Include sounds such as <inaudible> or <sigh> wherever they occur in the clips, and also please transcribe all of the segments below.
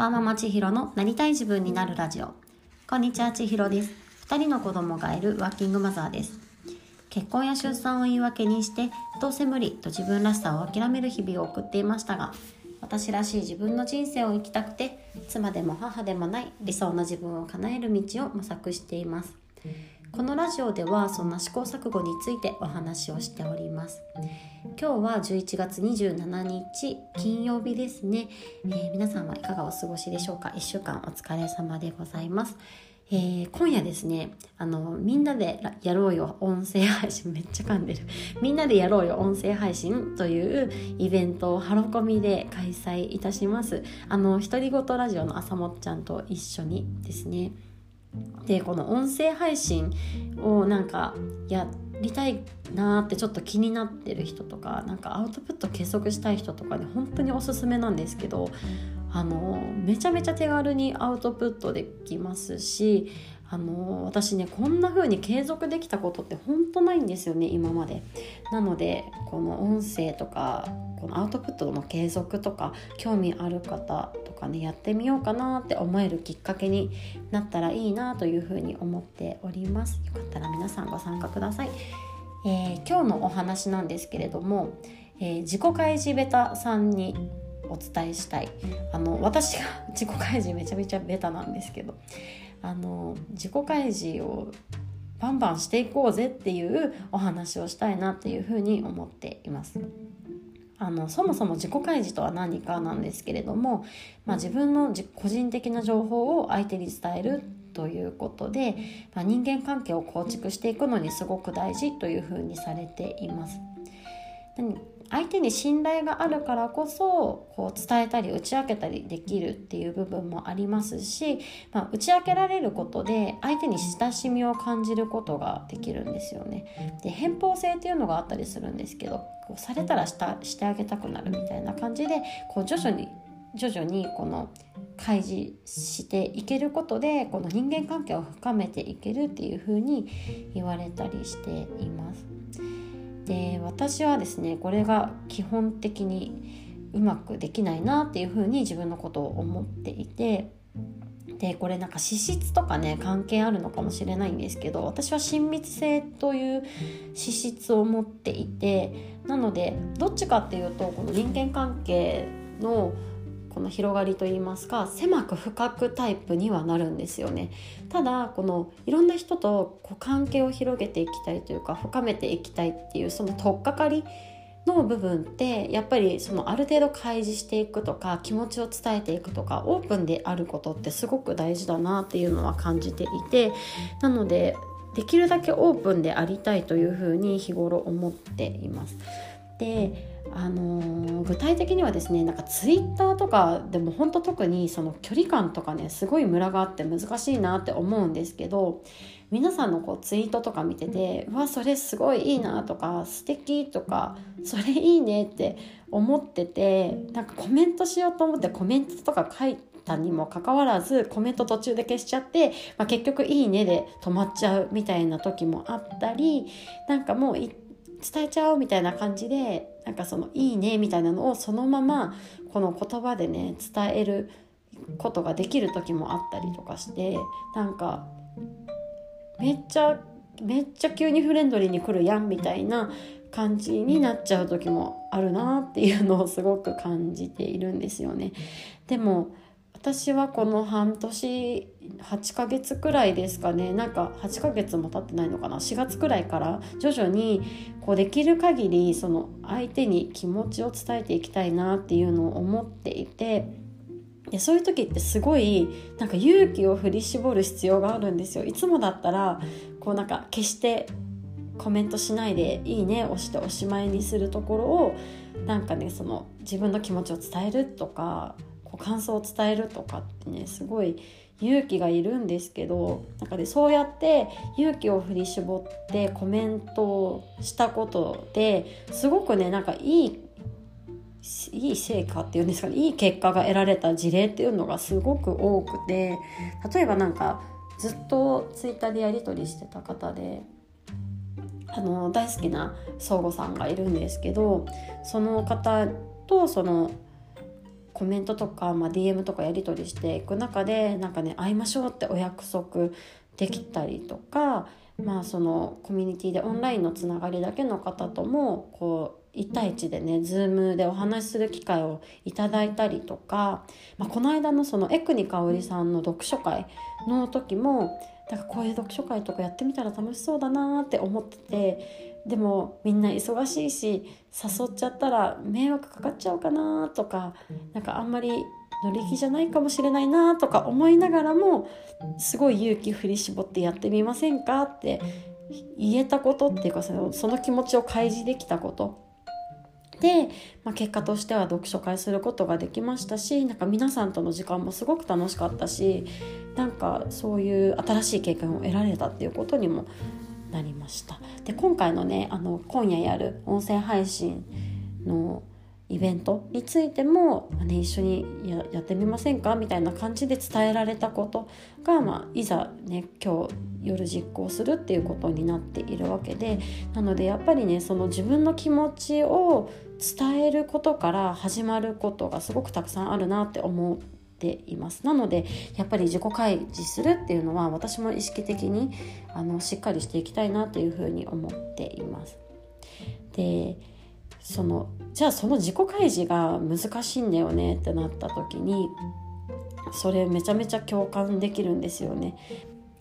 ワーママ千尋のなりたい自分になるラジオ。こんにちは千尋です。2人の子供がいるワーキングマザーです。結婚や出産を言い訳にしてどうせ無理と自分らしさを諦める日々を送っていましたが私らしい自分の人生を生きたくて妻でも母でもない理想の自分を叶える道を模索しています。このラジオではそんな試行錯誤についてお話をしております。今日は11月27日金曜日ですね、えー、皆さんはいかがお過ごしでしょうか？1週間お疲れ様でございます。えー、今夜ですねあのみんなでやろうよ音声配信。<laughs> めっちゃ噛んでる。みんなでやろうよ音声配信というイベントをハロコミで開催いたします。あの独り言ラジオの朝もっちゃんと一緒にですね。でこの音声配信をなんかやりたいなーってちょっと気になってる人とかなんかアウトプット結束したい人とかに本当におすすめなんですけどあのめちゃめちゃ手軽にアウトプットできますしあの私ねこんな風に継続できたことって本当ないんですよね今まで。なのでこの音声とかこのアウトプットの継続とか興味ある方とかねやってみようかなって思えるきっかけになったらいいなという風に思っております。よかったら皆さんご参加ください。えー、今日のお話なんですけれども、えー、自己開示ベタさんにお伝えしたいあの私が <laughs> 自己開示めちゃめちゃベタなんですけどあの自己開示をバンバンしていこうぜっていうお話をしたいなっていうふうに思っています。あのそもそも自己開示とは何かなんですけれども、まあ、自分の個人的な情報を相手に伝えるということで、まあ、人間関係を構築していくのにすごく大事というふうにされています。相手に信頼があるからこそこう伝えたり打ち明けたりできるっていう部分もありますし、まあ、打ち明けられることで相手に親しみを感じることができるんですよね。で偏方性っていうのがあったりするんですけどこうされたらしたしてあげたくなるみたいな感じでこう徐々に徐々にこの開示していけることでこの人間関係を深めていけるっていうふうに言われたりしています。で私はですねこれが基本的にうまくできないなっていうふうに自分のことを思っていてでこれなんか資質とかね関係あるのかもしれないんですけど私は親密性という資質を持っていてなのでどっちかっていうとこの人間関係のこの広がりといいますか狭く深くタイプにはなるんですよねただこのいろんな人とこう関係を広げていきたいというか深めていきたいっていうその取っかかりの部分ってやっぱりそのある程度開示していくとか気持ちを伝えていくとかオープンであることってすごく大事だなっていうのは感じていてなのでできるだけオープンでありたいというふうに日頃思っています。であのー、具体的にはですねなんかツイッターとかでも本当特にその距離感とかねすごいムラがあって難しいなって思うんですけど皆さんのこうツイートとか見てて「うわそれすごいいいな」とか「素敵とか「それいいね」って思っててなんかコメントしようと思ってコメントとか書いたにもかかわらずコメント途中で消しちゃって、まあ、結局「いいね」で止まっちゃうみたいな時もあったりなんかもう一伝えちゃおうみたいな感じでなんかその「いいね」みたいなのをそのままこの言葉でね伝えることができる時もあったりとかしてなんかめっちゃめっちゃ急にフレンドリーに来るやんみたいな感じになっちゃう時もあるなっていうのをすごく感じているんですよね。でも私はこの半年8ヶ月くらいですかね。なんか8ヶ月も経ってないのかな。4月くらいから徐々にこうできる限りその相手に気持ちを伝えていきたいなっていうのを思っていて。でそういう時ってすごいなんか勇気を振り絞る必要があるんですよ。いつもだったらこうなんか決してコメントしないでいいね押しておしまいにするところをなんかねその自分の気持ちを伝えるとか感想を伝えるとかってねすごい勇気がいるんですけどなんかでそうやって勇気を振り絞ってコメントをしたことですごくねなんかいいいい成果っていうんですかねいい結果が得られた事例っていうのがすごく多くて例えばなんかずっとツイッターでやり取りしてた方であの大好きな相互さんがいるんですけどその方とそのコメントとか、まあ、DM とかやり取りしていく中でなんかね会いましょうってお約束できたりとか、まあ、そのコミュニティでオンラインのつながりだけの方ともこう1対1でね Zoom でお話しする機会をいただいたりとか、まあ、この間のその江国香織さんの読書会の時もだからこういう読書会とかやってみたら楽しそうだなって思っててでもみんな忙しいし誘っちゃったら迷惑かかっちゃうかなとかなんかあんまり乗り気じゃないかもしれないなとか思いながらもすごい勇気振り絞ってやってみませんかって言えたことっていうかそのその気持ちを開示できたことで、まあ、結果としては読書会することができましたしなんか皆さんとの時間もすごく楽しかったしなんかそういう新しい経験を得られたっていうことにもなりました。で今回のねあの今夜やる音声配信のイベントについても、ね、一緒にややってみませんか？みたいな感じで伝えられたことが、まあ、いざね今日夜実行するっていうことになっているわけでなのでやっぱりねその自分の気持ちを伝えることから始まることがすごくたくさんあるなって思っていますなのでやっぱり自己開示するっていうのは私も意識的にあのしっかりしていきたいなというふうに思っています。でそのじゃあその自己開示が難しいんだよねってなった時にそれめちゃめちゃ共感できるんですよね。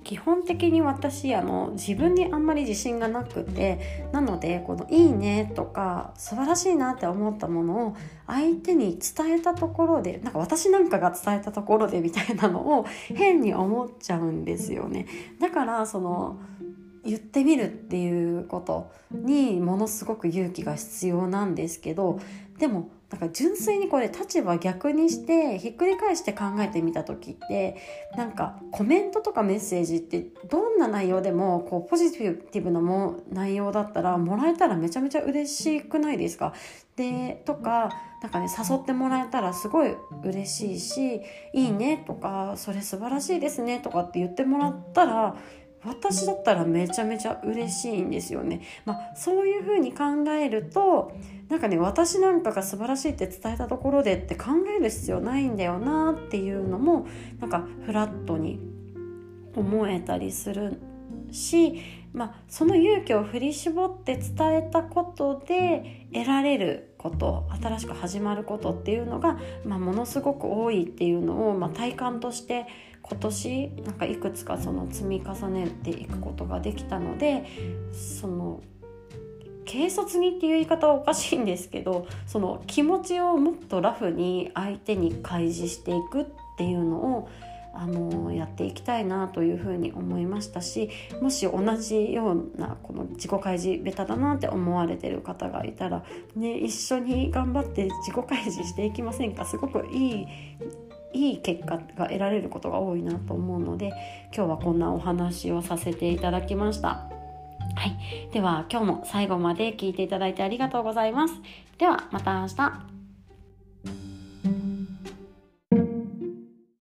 基本的に私あの自分にあんまり自信がなくてなのでこの「いいね」とか素晴らしいなって思ったものを相手に伝えたところでなんか私なんかが伝えたところでみたいなのを変に思っちゃうんですよね。だからその言ってみるっていうことにものすごく勇気が必要なんですけどでもなんか純粋にこれ立場逆にしてひっくり返して考えてみた時ってなんかコメントとかメッセージってどんな内容でもこうポジティブなも内容だったらもらえたらめちゃめちゃ嬉しくないですか？でとかなんかね誘ってもらえたらすごい嬉しいし「いいね」とか「それ素晴らしいですね」とかって言ってもらったら私だったらめちゃめちゃ嬉しいんですよね。まあ、そういうふうに考えるとなんかね私なんかが素晴らしいって伝えたところでって考える必要ないんだよなっていうのもなんかフラットに思えたりするし、まあ、その勇気を振り絞って伝えたことで得られること新しく始まることっていうのが、まあ、ものすごく多いっていうのを、まあ、体感として今年なんかいくつかその積み重ねていくことができたのでその軽率にっていう言い方はおかしいんですけどその気持ちをもっとラフに相手に開示していくっていうのをあのやっていきたいなというふうに思いましたしもし同じようなこの自己開示ベタだなって思われてる方がいたら、ね、一緒に頑張って自己開示していきませんか？すごくいいいい結果が得られることが多いなと思うので今日はこんなお話をさせていただきました。はい、では今日も最後まで聞いていただいてありがとうございます。ではまた明日。